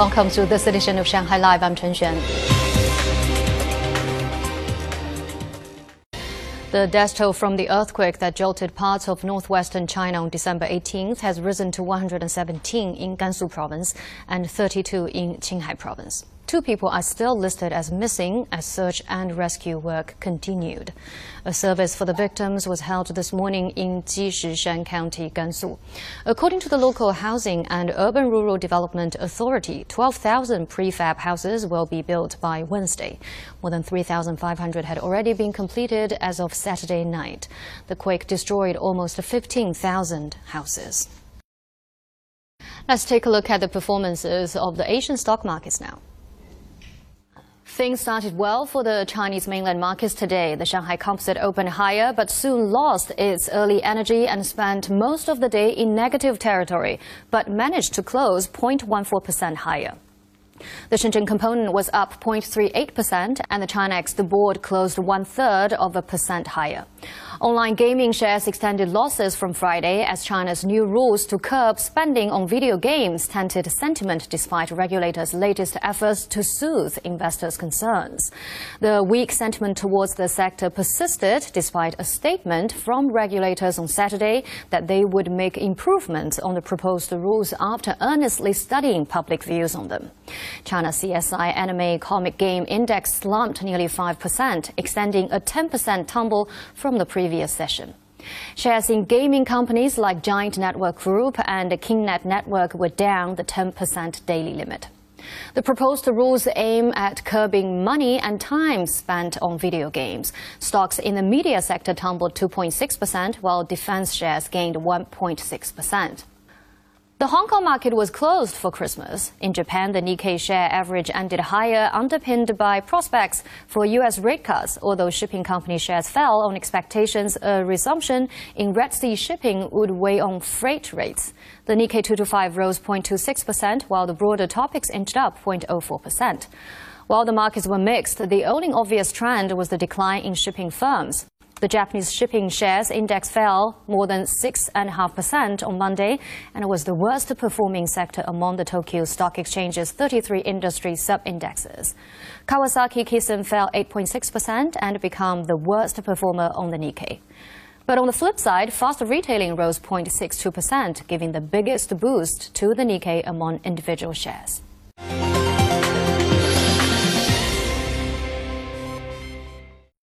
Welcome to this edition of Shanghai Live. I'm Chen Xuan. The death toll from the earthquake that jolted parts of northwestern China on December 18th has risen to 117 in Gansu province and 32 in Qinghai province. Two people are still listed as missing as search and rescue work continued. A service for the victims was held this morning in Jishishan County, Gansu. According to the local Housing and Urban Rural Development Authority, 12,000 prefab houses will be built by Wednesday. More than 3,500 had already been completed as of Saturday night. The quake destroyed almost 15,000 houses. Let's take a look at the performances of the Asian stock markets now. Things started well for the Chinese mainland markets today. The Shanghai Composite opened higher, but soon lost its early energy and spent most of the day in negative territory, but managed to close 0.14% higher. The Shenzhen component was up 0.38%, and the ChiNext the board closed one third of a percent higher. Online gaming shares extended losses from Friday as China's new rules to curb spending on video games tented sentiment despite regulators' latest efforts to soothe investors' concerns. The weak sentiment towards the sector persisted despite a statement from regulators on Saturday that they would make improvements on the proposed rules after earnestly studying public views on them. China CSI Anime Comic Game Index slumped nearly 5%, extending a 10% tumble from the previous session. Shares in gaming companies like Giant Network Group and KingNet Network were down the 10% daily limit. The proposed rules aim at curbing money and time spent on video games. Stocks in the media sector tumbled 2.6%, while defense shares gained 1.6%. The Hong Kong market was closed for Christmas. In Japan, the Nikkei share average ended higher, underpinned by prospects for U.S. rate cuts, although shipping company shares fell on expectations a resumption in Red Sea shipping would weigh on freight rates. The Nikkei 225 rose 0.26%, while the broader Topix inched up 0.04%. While the markets were mixed, the only obvious trend was the decline in shipping firms. The Japanese shipping shares index fell more than 6.5% on Monday and was the worst performing sector among the Tokyo Stock Exchange's 33 industry sub-indexes. Kawasaki Kisen fell 8.6% and became the worst performer on the Nikkei. But on the flip side, Fast Retailing rose 0.62%, giving the biggest boost to the Nikkei among individual shares.